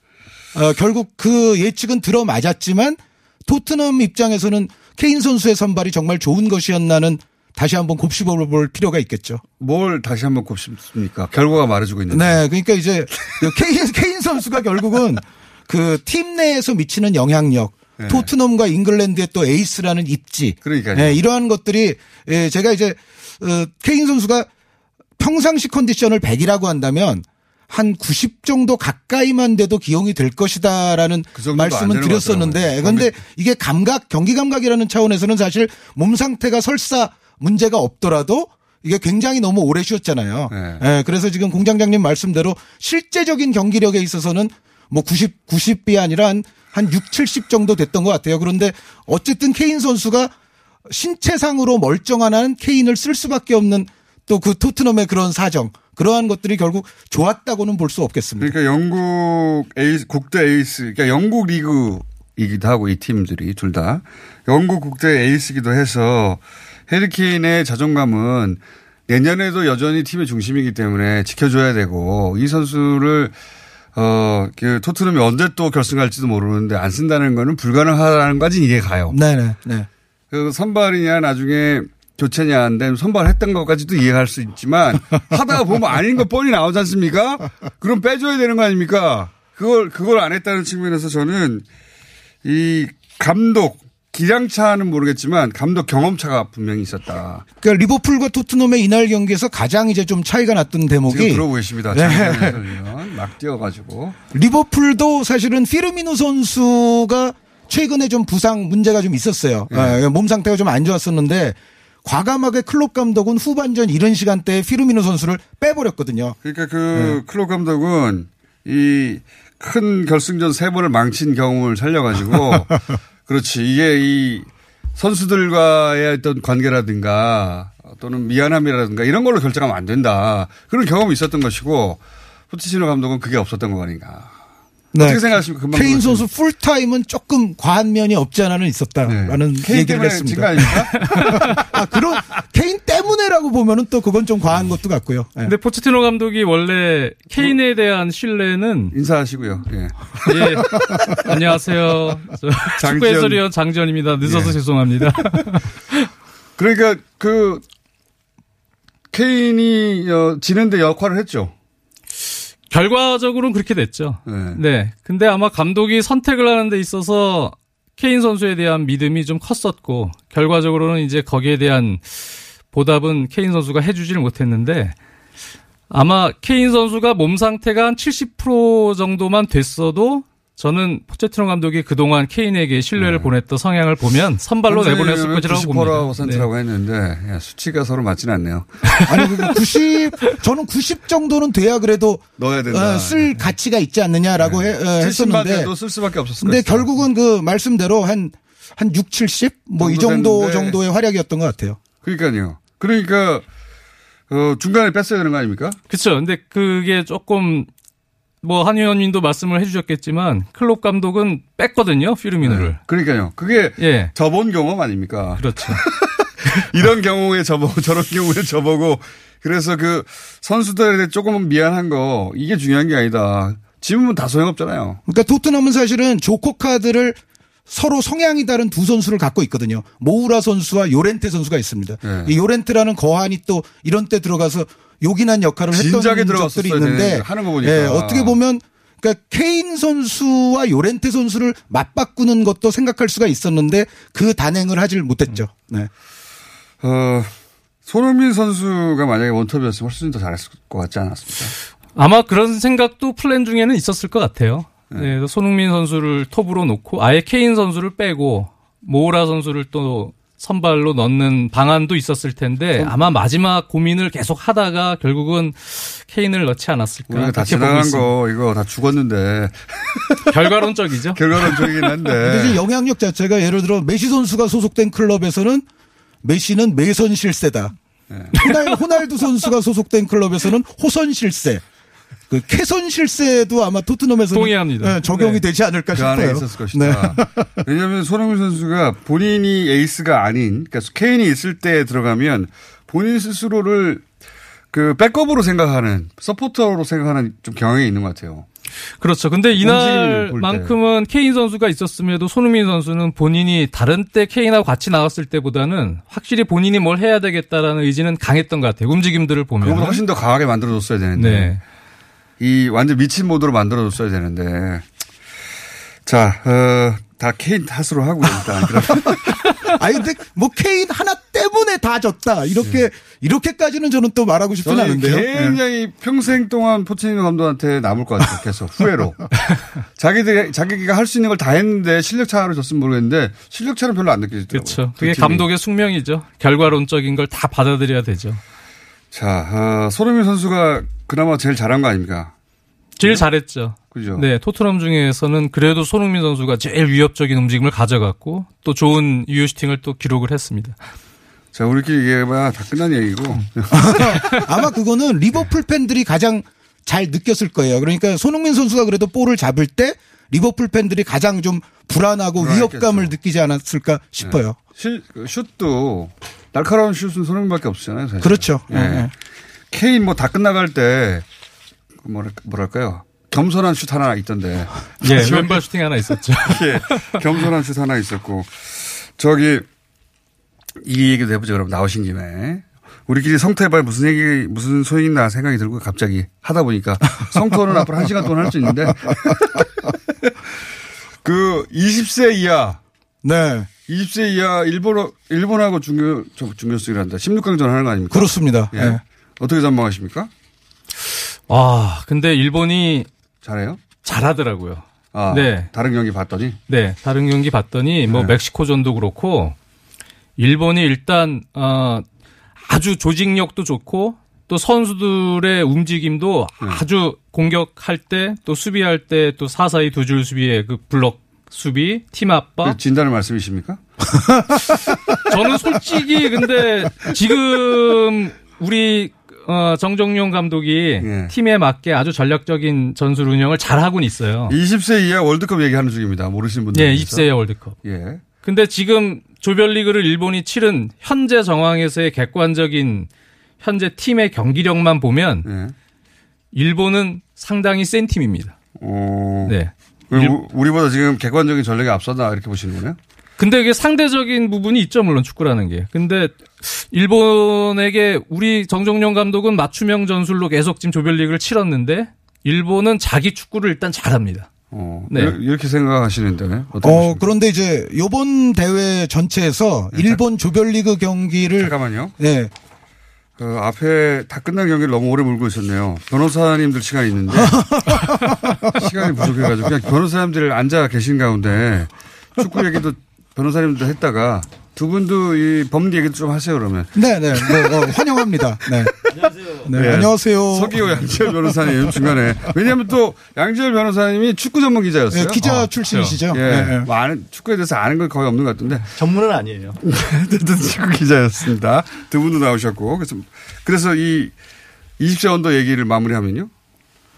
어, 결국 그 예측은 들어맞았지만 토트넘 입장에서는 케인 선수의 선발이 정말 좋은 것이었나는 다시 한번 곱씹어 볼 필요가 있겠죠. 뭘 다시 한번 곱씹습니까? 결과가 말해주고 있는데. 네, 그러니까 이제 그 케인 케인 선수가 결국은 그 팀 내에서 미치는 영향력, 네. 토트넘과 잉글랜드의 또 에이스라는 입지, 그러니까요. 네, 이러한 것들이 예, 제가 이제 어, 케인 선수가 평상시 컨디션을 100이라고 한다면 한 90 정도 가까이만 돼도 기용이 될 것이다라는 그 말씀은 드렸었는데. 그런데 이게 감각 경기 감각이라는 차원에서는 사실 몸 상태가 설사 문제가 없더라도 이게 굉장히 너무 오래 쉬었잖아요. 네. 예, 그래서 지금 공장장님 말씀대로 실제적인 경기력에 있어서는 뭐 90, 90비 아니라 한, 한 6, 70 정도 됐던 것 같아요. 그런데 어쨌든 케인 선수가 신체상으로 멀쩡한 한 케인을 쓸 수밖에 없는 또 그 토트넘의 그런 사정 그러한 것들이 결국 좋았다고는 볼 수 없겠습니다. 그러니까 영국 에이스, 국대 에이스, 그러니까 영국 리그이기도 하고 이 팀들이 둘 다 영국 국대 에이스이기도 해서 해리케인의 자존감은 내년에도 여전히 팀의 중심이기 때문에 지켜줘야 되고 이 선수를 어, 그 토트넘이 언제 또 결승 갈지도 모르는데 안 쓴다는 거는 불가능하다는 까지는 이해 가요. 네네, 네. 그 선발이냐 나중에 교체냐 안 되면 선발했던 것까지도 이해할 수 있지만 하다가 보면 아닌 거 뻔히 나오지 않습니까? 그럼 빼줘야 되는 거 아닙니까? 그걸 그걸 안 했다는 측면에서 저는 이 감독 기량차는 모르겠지만 감독 경험차가 분명히 있었다. 그러니까 리버풀과 토트넘의 이날 경기에서 가장 이제 좀 차이가 났던 대목이 지금 들어보십니다. 네. 장면에서는 막 뛰어가지고 리버풀도 사실은 피르미노 선수가 최근에 좀 부상 문제가 좀 있었어요. 네. 예, 몸 상태가 좀 안 좋았었는데 과감하게 클롭 감독은 후반전 이런 시간대에 피르미노 선수를 빼버렸거든요. 그러니까 그 클럽 감독은 이 큰 결승전 세 번을 망친 경험을 살려가지고 그렇지. 이게 이 선수들과의 어떤 관계라든가 또는 미안함이라든가 이런 걸로 결정하면 안 된다. 그런 경험이 있었던 것이고 포티시노 감독은 그게 없었던 거 아닌가 어떻게 생각하십니까? 케인. 선수 풀타임은 조금 과한 면이 없지 않아는 있었다라는 케인 얘기를 했습니다. 아, 그런 케인 때문에라고 보면은 또 그건 좀 과한 것도 같고요. 예. 근데 포체티노 감독이 원래 케인에 대한 신뢰는 인사하시고요. 예. 예. 안녕하세요. 저 장지현. 축구 해설위원 장지현입니다. 늦어서 예. 죄송합니다. 그러니까 그 케인이 어, 지는데 역할을 했죠. 결과적으로는 그렇게 됐죠. 네. 네. 근데 아마 감독이 선택을 하는 데 있어서 케인 선수에 대한 믿음이 좀 컸었고 결과적으로는 이제 거기에 대한 보답은 케인 선수가 해주지를 못했는데 아마 케인 선수가 몸 상태가 한 70% 정도만 됐어도 저는 포체티노 감독이 그동안 케인에게 신뢰를 보냈던 성향을 보면 선발로 내보냈을 것이라고 봅니다. 90%라고 했는데 예, 수치가 서로 맞지는 않네요. 아니 그 90, 저는 90 정도는 돼야 그래도 넣어야 된다. 어, 쓸 가치가 있지 않느냐라고 해- 어, 70만 했었는데. 쓸 수밖에 없었을 근데 거예요. 결국은 그 말씀대로 한, 한 6, 70? 뭐이 정도 정도 됐는데. 정도의 활약이었던 것 같아요. 그러니까요. 그러니까 어, 중간에 뺐어야 되는 거 아닙니까? 그렇죠. 근데 그게 조금 뭐 한 의원님도 말씀을 해주셨겠지만 클롭 감독은 뺐거든요 피르미노를. 그러니까요. 그게 예. 저본 경험 아닙니까? 그렇죠. 이런 경우에 저보고 저런 경우에 저보고 그래서 그 선수들에 조금은 미안한 거 이게 중요한 게 아니다. 지금은 다 소용없잖아요. 그러니까 토트넘은 사실은 조커 카드를 서로 성향이 다른 두 선수를 갖고 있거든요. 모우라 선수와 요렌테 선수가 있습니다. 네. 이 요렌테라는 거한이 또 이런 때 들어가서 요긴한 역할을 했던 적들이 있는데 하는 거 보니까. 예, 어떻게 보면 그러니까 케인 선수와 요렌테 선수를 맞바꾸는 것도 생각할 수가 있었는데 그 단행을 하질 못했죠. 네. 어, 손흥민 선수가 만약에 원톱이었으면 훨씬 더 잘했을 것 같지 않았습니까? 아마 그런 생각도 플랜 중에는 있었을 것 같아요. 네, 그래서 손흥민 선수를 톱으로 놓고 아예 케인 선수를 빼고 모우라 선수를 또 선발로 넣는 방안도 있었을 텐데 아마 마지막 고민을 계속 하다가 결국은 케인을 넣지 않았을까 우리가 다 지나간. 거 이거 다 죽었는데 결과론적이죠. 결과론적이긴 근데 한데 이제 영향력 자체가 예를 들어 메시 선수가 소속된 클럽에서는 메시는 매선 실세다. 네. 호날, 호날두 선수가 소속된 클럽에서는 호선 실세. 그 캐선 실세도 아마 토트넘에서는 동의합니다. 예, 적용이 네. 되지 않을까 그 싶어요. 안에 있었을 것이다. 네. 왜냐하면 손흥민 선수가 본인이 에이스가 아닌, 그러니까 케인이 있을 때 들어가면 본인 스스로를 그 백업으로 생각하는 서포터로 생각하는 좀 경향이 있는 것 같아요. 그렇죠. 근데 이날만큼은 케인 선수가 있었음에도 손흥민 선수는 본인이 다른 때 케인하고 같이 나왔을 때보다는 확실히 본인이 뭘 해야 되겠다라는 의지는 강했던 것 같아요. 움직임들을 보면. 그거보다 훨씬 더 강하게 만들어줬어야 되는데 네. 이 완전 미친 모드로 만들어줬어야 되는데 자, 어, 다 케인 탓으로 하고 일단 아니 근데 뭐 케인 하나 때문에 다 졌다 이렇게 이렇게까지는 저는 또 말하고 싶진 저는 않은데요. 예. 굉장히 평생 동안 포치니노 감독한테 남을 것 같아요. 계속 후회로. 자기들 자기가 할 수 있는 걸 다 했는데 실력 차로 졌으면 모르겠는데 실력 차는 별로 안 느껴지더라고요. 그렇죠. 두 그게 팀이. 감독의 숙명이죠. 결과론적인 걸 다 받아들여야 되죠. 자, 어, 손흥민 선수가 그나마 제일 잘한 거 아닙니까? 제일 잘했죠. 그죠? 네, 토트넘 중에서는 그래도 손흥민 선수가 제일 위협적인 움직임을 가져갔고 또 좋은 유효슈팅을 또 기록을 했습니다. 자, 우리끼리 얘기해봐야 다 끝난 얘기고. 아마 그거는 리버풀 팬들이 가장 잘 느꼈을 거예요. 그러니까 손흥민 선수가 그래도 볼을 잡을 때 리버풀 팬들이 가장 좀 불안하고 불안했겠죠. 위협감을 느끼지 않았을까 싶어요. 네. 실, 그 슛도 날카로운 슛은 손흥민밖에 없잖아요. 사실. 그렇죠. 예. 예, 예. 케인 뭐 다 끝나갈 때 뭐랄, 뭐랄까요. 겸손한 슛 하나 있던데. 예, 왼발 슈팅 하나 있었죠. 예, 겸손한 슛 하나 있었고. 저기, 이 얘기도 해보죠. 그럼 나오신 김에. 우리끼리 성토 해봐야 무슨 얘기, 무슨 소용이 있나 생각이 들고 갑자기 하다 보니까 성토는 앞으로 한 시간 동안 할 수 있는데. 그 20세 이하. 네. 20세 이하 일본, 일본하고 중요, 저- 중요수이란다. 16강전 하는 거 아닙니까? 그렇습니다. 예. 예. 어떻게 전망하십니까? 와, 근데 일본이 잘해요? 잘하더라고요. 아, 네. 다른 경기 봤더니? 네, 다른 경기 봤더니 뭐 네. 멕시코전도 그렇고 일본이 일단 어 아주 조직력도 좋고 또 선수들의 움직임도 네. 아주 공격할 때 또 수비할 때 또 사사이 두 줄 수비의 그 블럭 수비, 팀 압박. 그 진단의 말씀이십니까? 저는 솔직히 근데 지금 우리 어, 정종용 감독이 팀에 맞게 아주 전략적인 전술 운영을 잘하고는 있어요. 20세 이하 월드컵 얘기하는 중입니다. 모르시는 분들. 예, 20세 이하 월드컵. 예. 근데 지금 조별리그를 일본이 치른 현재 정황에서의 객관적인 현재 팀의 경기력만 보면 예. 일본은 상당히 센 팀입니다. 어. 네. 우리보다 지금 객관적인 전력이 앞서다 이렇게 보시는 거네요? 근데 이게 상대적인 부분이 있죠, 물론 축구라는 게. 근데 일본에게 우리 정종용 감독은 맞춤형 전술로 계속 지금 조별리그를 치렀는데 일본은 자기 축구를 일단 잘합니다. 어, 네. 이렇게- 생각하시는데 어, 그런데 이제 요번 대회 전체에서 일본 조별리그 경기를 네, 잠깐만요. 네. 그 앞에 다 끝난 경기를 너무 오래 몰고 있었네요. 변호사님들 시간이 있는데 시간이 부족해가지고 그냥 변호사님들 앉아 계신 가운데 축구 얘기도 변호사님들 했다가 두 분도 이 법리 얘기도 좀 하세요 그러면. 네, 네, 네, 어, 환영합니다. 네. 네, 안녕하세요. 서기호 양지열 변호사님 중간에. 왜냐하면 또 양지열 변호사님이 축구 전문 기자였어요. 네, 기자 어, 출신이시죠? 예. 네, 네. 뭐 아는, 축구에 대해서 아는 건 거의 없는 것 같은데. 전문은 아니에요. 축구 기자였습니다. 두 분도 나오셨고. 그래서, 그래서 이 20세 언더 얘기를 마무리하면요.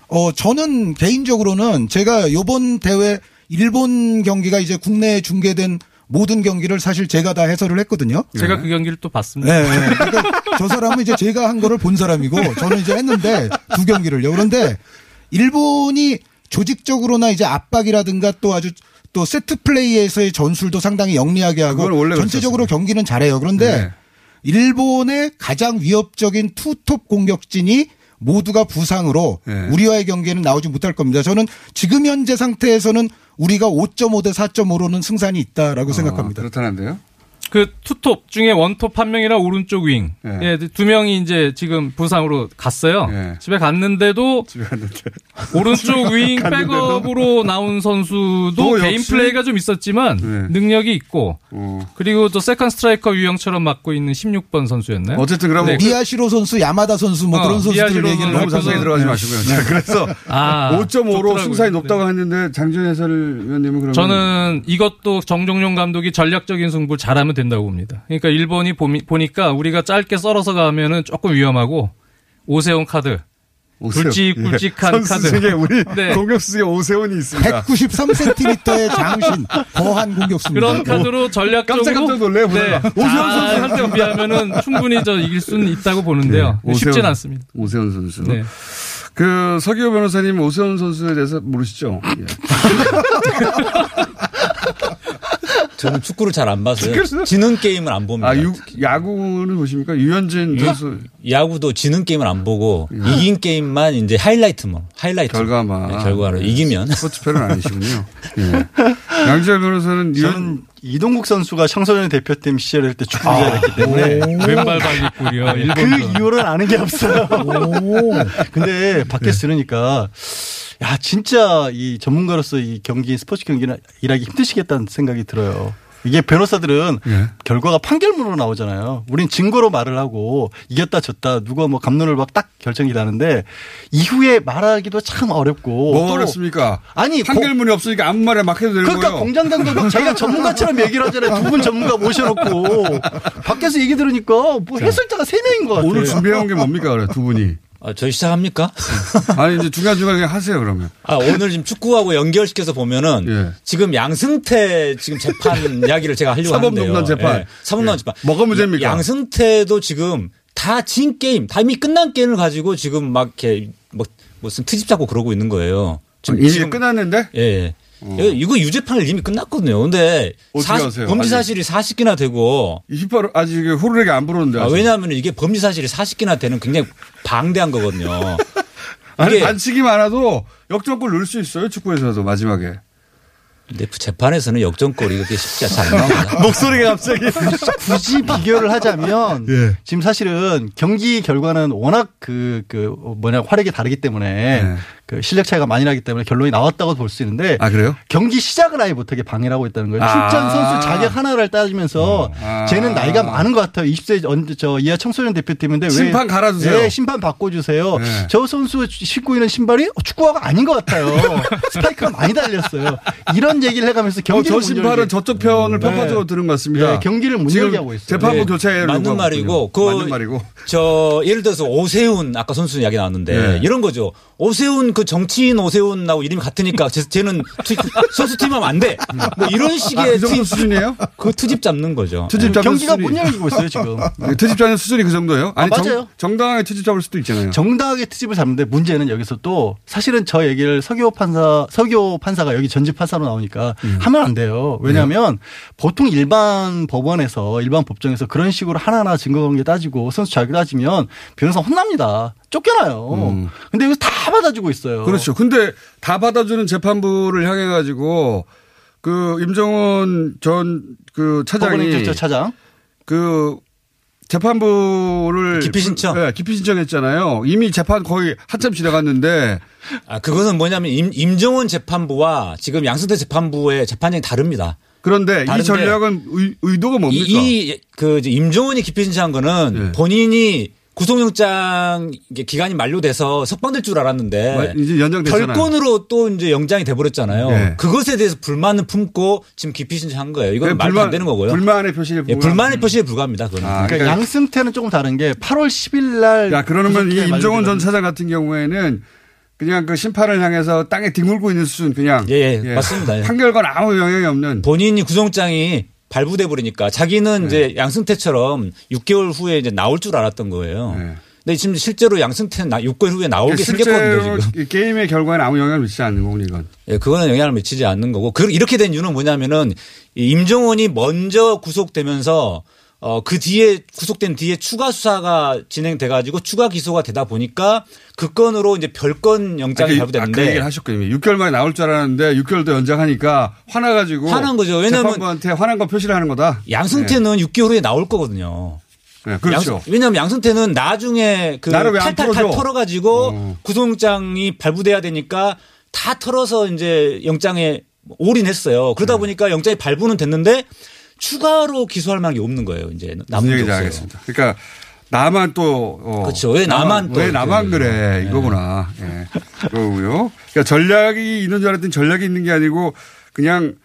어, 저는 개인적으로는 제가 요번 대회 일본 경기가 이제 국내에 중계된 모든 경기를 사실 제가 다 해설을 했거든요. 제가 그 경기를 또 봤습니다. 네. 네. 그러니까 저 사람은 이제 제가 한 거를 본 사람이고 저는 이제 했는데 두 경기를요. 그런데 일본이 조직적으로나 이제 압박이라든가 또 아주 또 세트 플레이에서의 전술도 상당히 영리하게 하고 전체적으로 경기는 잘해요. 그런데 네. 일본의 가장 위협적인 투톱 공격진이 모두가 부상으로 네. 우리와의 경기에는 나오지 못할 겁니다. 저는 지금 현재 상태에서는 우리가 5.5 대 4.5로는 승산이 있다라고 생각합니다. 그렇다는데요? 그 투톱 중에 원톱 한 명이랑 오른쪽 윙. 예. 예, 두 명이 이제 지금 부상으로 갔어요. 예. 집에 갔는데도 집에 갔는데 오른쪽 윙 갔는데도? 백업으로 나온 선수도 또 개인 역시? 플레이가 좀 있었지만 능력이 있고 그리고 또 세컨 스트라이커 유형처럼 맡고 있는 16번 선수였나요? 어쨌든 그러면 네, 미야시로 선수, 야마다 선수 뭐 어, 그런 선수들 얘기를 너무. 자세히 들어가지 마시고요. 자, 그래서 아, 5.5로 좋더라고요. 승산이 높다고 했는데 장준 해설위원님은 그러면 저는 이것도 정종용 감독이 전략적인 승부 잘하면 된다고 봅니다. 그러니까 일본이 보미- 보니까 우리가 짧게 썰어서 가면은 조금 위험하고 오세훈 카드, 오세훈. 굵직 예. 굵직한 카드. 중에 우리 네. 공격수 중에 오세훈이 있습니다. 193cm의 장신, 거한 공격수입니다. 그런 카드로 전략적으로 깜짝깜짝 놀래요, 네. 오세훈 선수. 할때 비하면은 충분히 저 이길 수는 있다고 보는데요. 네, 쉽진 오세훈- 않습니다. 오세훈 선수. 네. 그 서기호 변호사님 오세훈 선수에 대해서 모르시죠? 예. 저는 축구를 잘 안 봐서요. 지는 게임을 안 봅니다. 아, 유, 야구는 보십니까? 유현진 예? 선수 야구도 지는 게임을 안 보고 이긴 게임만 이제 하이라이트만 하이라이트 결과만 네, 결과로 네. 이기면 스포츠 팬은 아니시군요. 예. 양지열 변호사는 저는 이동국 선수가 청소년 대표팀 시절에 때 축구 기자였기 때문에 왼발 발리골이요. 그. 이후로는 아는 게 없어요. 근데 밖에서 들으니까 야 진짜 이 전문가로서 이 경기 스포츠 경기는 일하기 힘드시겠다는 생각이 들어요. 이게 변호사들은 예. 결과가 판결문으로 나오잖아요. 우린 증거로 말을 하고 이겼다 졌다 누가 뭐 감론을 막 딱 결정이 나는데 이후에 말하기도 참 어렵고 뭐또 어렵습니까? 아니 판결문이 없으니까 아무 말에 막 해도 되는 그러니까 거예요. 공장장도 자기가 전문가처럼 얘기를 하잖아요. 두 분 전문가 모셔놓고 밖에서 얘기 들으니까 뭐 해설자가 세 명인 것 같아요. 오늘 준비해온 게 뭡니까, 그래, 두 분이? 아, 저희 시작합니까? 아니, 이제 중간중간 그냥 하세요, 그러면. 아, 오늘 지금 축구하고 연결시켜서 보면은 예. 지금 양승태 지금 재판 이야기를 제가 하려고 사법농단 하는데요. 재판. 예, 사법농단 예. 재판. 뭐가 문제입니까? 양승태도 지금 다 진 게임, 다 이미 끝난 게임을 가지고 지금 막 이렇게 뭐 무슨 트집 잡고 그러고 있는 거예요. 이미 끝났는데? 예. 예. 이거 유죄판을 이미 끝났거든요. 근데 사-? 범죄 아직- 사실이 40개나 되고 휘파로 아직 호루라기 안 불었는데. 아, 아직. 왜냐하면 이게 범죄 사실이 40개나 되는 굉장히 방대한 거거든요. 아니, 반칙이 많아도 역전골 넣을 수 있어요, 축구에서도 마지막에. 근데 재판에서는 역전골이 그렇게 쉽지 않지 않나요? 목소리가 갑자기. 굳이 비교를 하자면 예. 지금 사실은 경기 결과는 워낙 그, 그 뭐냐 활약이 다르기 때문에 네. 그 실력 차이가 많이 나기 때문에 결론이 나왔다고 볼 수 있는데 아, 그래요? 경기 시작을 아예 못하게 방해를 하고 있다는 거예요. 아. 출전 선수 자격 하나를 따지면서 아. 쟤는 나이가 많은 것 같아요. 20세 언- 저 이하 청소년 대표팀인데 왜 심판 갈아주세요. 네, 심판 바꿔주세요. 네. 저 선수 신고 있는 신발이 축구화가 아닌 것 같아요. 스파이크가 많이 달렸어요. 이런 이런 얘기를 해가면서 어, 경기를 저못 심판은. 저쪽 편을 네. 편파적으로 들은 것 같습니다. 네, 경기를 못 열게 하고 있어요. 재판부 네, 교체를 맞는 말이고. 그 맞는 말이고. 저 예를 들어서 오세훈 아까 선수 이야기 나왔는데 네. 이런 거죠. 오세훈 그 정치인 오세훈하고 이름이 같으니까 쟤, 쟤는 투, 선수 팀하면 안 돼. 뭐 이런 식의 아, 그 정도 수준이에요? 그 투집 잡는 거죠. 투집 잡는 경기가 수준이- 못 열리고 있어요 지금. 네, 트집 잡는 수준이 그 정도예요? 아니 아, 정, 맞아요. 정 당하게 트집 잡을 수도 있잖아요. 정당하게 트집을 잡는데 문제는 여기서 또 사실은 저 얘기를 서교 판사 서교 판사가 여기 전직 판사로 나 오니까 음. 하면 안 돼요. 왜냐하면 보통 일반 법원에서 일반 법정에서 그런 식으로 하나하나 증거관계 따지고 선수 자격 따지면 변호사 혼납니다. 쫓겨나요. 근데 여기서 다 받아주고 있어요. 음. 그렇죠. 근데 다 받아주는 재판부를 향해 가지고 그 임정원 전 그 차장이 법원행정처 차장 그 재판부를 기피 신청. 네, 기피 신청했잖아요. 이미 재판 거의 한참 지나갔는데 아 그거는 뭐냐면 임, 임정원 재판부와 지금 양승태 재판부의 재판장이 다릅니다. 그런데 이 전략은 의, 의도가 뭡니까? 이그 임종원이 기피 신청한 거는 네. 본인이 구속영장 이게 기간이 만료돼서 석방될 줄 알았는데 마- 이제 연장됐잖아요. 결권으로 또 이제 영장이 돼버렸잖아요. 네. 그것에 대해서 불만을 품고 지금 기피 신청한 거예요. 이건 네, 말도 불만- 안 되는 거고요. 불만의 표시에 예, 불과한- 불만의 표시에 불과합니다. 그거는. 아, 그러니까, 그러니까- 양승태는 조금 다른 게 8월 10일 날 야, 그러면 이 임종원 전. 차장 같은 경우에는 그냥 그 심판을 향해서 땅에 뒹굴고 있는 수준 그냥 예, 예, 맞습니다. 예. 판결과는 아무 영향이 없는 본인이 구속장이 발부돼 버리니까 자기는 이제 양승태처럼 6개월 후에 이제 나올 줄 알았던 거예요. 근데 지금 실제로 양승태는 나- 6개월 후에 나오게 생겼거든요, 지금. 이 게임의 결과에는 아무 영향을 미치지 않는 거군요, 이건. 예, 그거는 영향을 미치지 않는 거고. 그 이렇게 된 이유는 뭐냐면은 이 임종원이 먼저 구속되면서 어, 그 뒤에 구속된 뒤에 추가 수사가 진행돼 가지고 추가 기소가 되다 보니까 그 건으로 이제 별건 영장이 아, 그 발부됐는데 얘기를 하셨거든요. 6개월 만에 나올 줄 알았는데 6개월 더 연장하니까 화나가지고 화난 거죠. 왜냐면 재판부한테 화난 거 표시를 하는 거다. 양승태는 6개월 후에 나올 거거든요. 네, 그렇죠. 양- 왜냐하면 양승태는 나중에 그 탈탈탈 풀어줘? 어. 털어가지고 구속영장이 발부돼야 되니까 다 털어서 이제 영장에 올인했어요. 네. 그러다 보니까 영장이 발부는 됐는데 추가로 기소할 만한 게 없는 거예요. 이제 남은 없어요. 알겠습니다. 그러니까 나만 또 어, 그렇죠. 왜 나만 또왜 나만 그래 이거구나. 예. 그거고요. 그러니까 전략이 있는 줄 알았더니 전략이 있는 게 아니고 그냥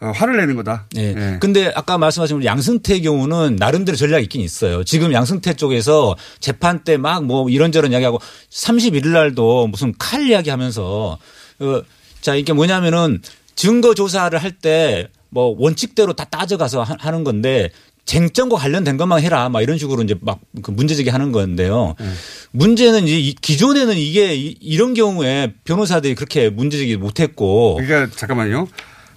어, 화를 내는 거다. 예. 예. 근데 아까 말씀하신 우리 양승태 경우는 나름대로 전략이 있긴 있어요. 지금 양승태 쪽에서 재판 때 막 뭐 이런저런 이야기하고 31일 날도 무슨 칼 이야기 하면서 어, 자 이게 뭐냐면은 증거 조사를 할 때 뭐 원칙대로 다 따져가서 하- 하는 건데 쟁점과 관련된 것만 해라 막 이런 식으로 이제 막 그 문제 제기 하는 건데요. 문제는 이제 이- 기존에는 이게 이- 이런 경우에 변호사들이 그렇게 문제 제기 못했고 그러니까 잠깐만요.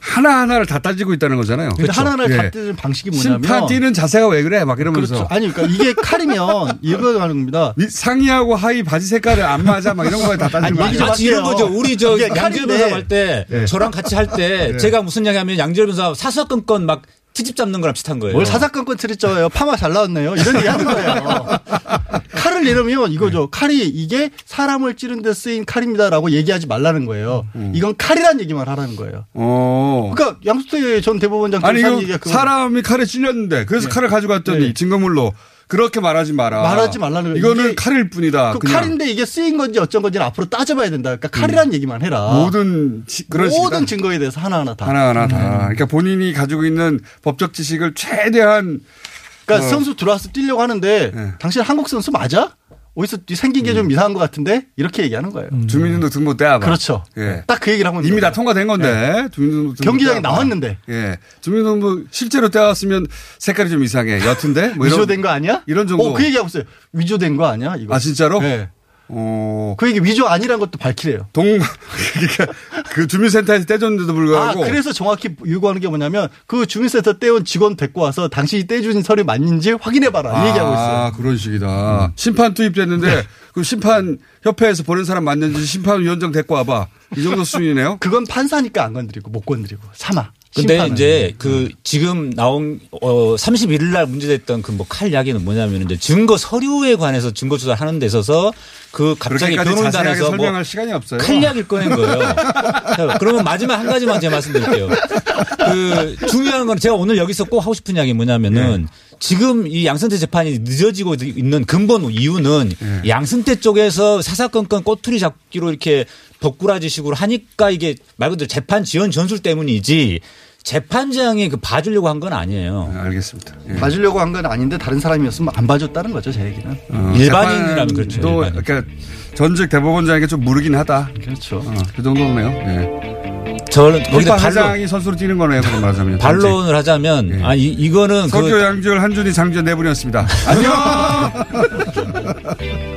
하나 하나를 다 따지고 있다는 거잖아요. 근데 그렇죠. 하나하나 예. 다 뜨는 방식이 뭐냐면 심판 뛰는 자세가 왜 그래? 막 이러면서 그렇죠. 아니 그러니까 이게 칼이면 이거 가는 겁니다. 이 상의하고 하의 바지 색깔을 안 맞아 막 이런 거에 다 따지는 거 아니, 얘기 좀 아니에요? 마치 이런 거죠. 우리 저 칼인데. 변호사 할때 네. 저랑 같이 할때 네. 제가 무슨 이야기 하면 양재열 변호사 사사건건 막 트집 잡는 거랑 비슷한 거예요. 뭘 사사건건 틀이 쪄요. 파마 잘 나왔네요. 이런 얘기 하는 거예요. 칼을 내려면 이거죠. 칼이 이게 사람을 찌른 데 쓰인 칼입니다라고 얘기하지 말라는 거예요. 이건 칼이란 얘기만 하라는 거예요. 어. 그러니까 양수태 전 대법원장 아니 한 이거 사람이 칼에 찔렸는데 그래서 네. 칼을 가져갔더니 네. 증거물로 그렇게 말하지 마라. 말하지 말라는 거예요. 이거는 칼일 뿐이다. 그 칼인데 이게 쓰인 건지 어쩐 건지는 앞으로 따져봐야 된다. 그러니까 칼이란 얘기만 해라. 모든 지- 그런 모든. 증거에 대해서 하나하나 다. 하나하나 다. 그러니까 본인이 가지고 있는 법적 지식을 최대한 그러니까 어. 선수 들어와서 뛰려고 하는데 네. 당신 한국 선수 맞아? 어디서 생긴 게좀 이상한 것 같은데 이렇게 얘기하는 거예요. 주민등록 등본 떼야봐. 그렇죠. 예. 딱 그 얘기를 하고 있는 이미 다 거예요. 통과된 건데 주민등록 등본 경기장에. 나왔는데 예. 주민등록 실제로 떼왔으면 색깔이 좀 이상해. 옅은데 뭐 이런 위조된 거 아니야? 이런 정도. 어, 그 얘기하고 있어요. 위조된 거 아니야? 이거. 아 진짜로? 네. 어. 그 얘기 위조 아니란 것도 밝히래요. 동 그러니까 그 주민센터에서 떼줬는데도 아, 불구하고 그래서 정확히 요구하는 게 뭐냐면 그 주민센터 떼온 직원 데리고 와서 당신이 떼준 서류 맞는지 확인해봐라. 이 얘기하고 있어요. 음. 아, 그런 식이다. 심판 투입됐는데 네. 그 심판 협회에서 보낸 사람 맞는지 심판위원장 데리고 와봐. 이 정도 수준이네요. 그건 판사니까 안 건드리고 못 건드리고 사마. 근데. 이제 그 지금 나온 어 31일 날 문제됐던 그 뭐 칼 이야기는 뭐냐면 이제 증거 서류에 관해서 증거 조사를 하는 데 있어서 그 갑자기 그렇게까지 자세하게 변호인단에서 뭐 설명할 시간이 없어요. 칼 이야기를 꺼낸 거예요. 자, 그러면 마지막 한 가지만 제가 말씀드릴게요. 그 중요한 건 제가 오늘 여기서 꼭 하고 싶은 이야기 뭐냐면은 지금 이 양승태 재판이 늦어지고 있는 근본 이유는 네. 양승태 쪽에서 사사건건 꼬투리 잡기로 이렇게 덕구라지식으로 하니까 이게 말 그대로 재판 지연 전술 때문이지 재판장이 그 봐주려고 한 건 아니에요. 알겠습니다. 봐주려고 한 건 아닌데 다른 사람이었으면 안 봐줬다는 거죠, 제 얘기는. 어, 일반인이라면 그렇죠, 또 일반인. 그러니까 전직 대법원장에게 좀 무르긴 하다. 그렇죠. 그 정도네요. 예. 저는 거기다 회장이 선수로 뛰는 거네요. 그럼 말하자면. 반론을 하자면 아 이, 이거는 석교 그 양주열 한준희 장주현 네 분이었습니다. 안녕.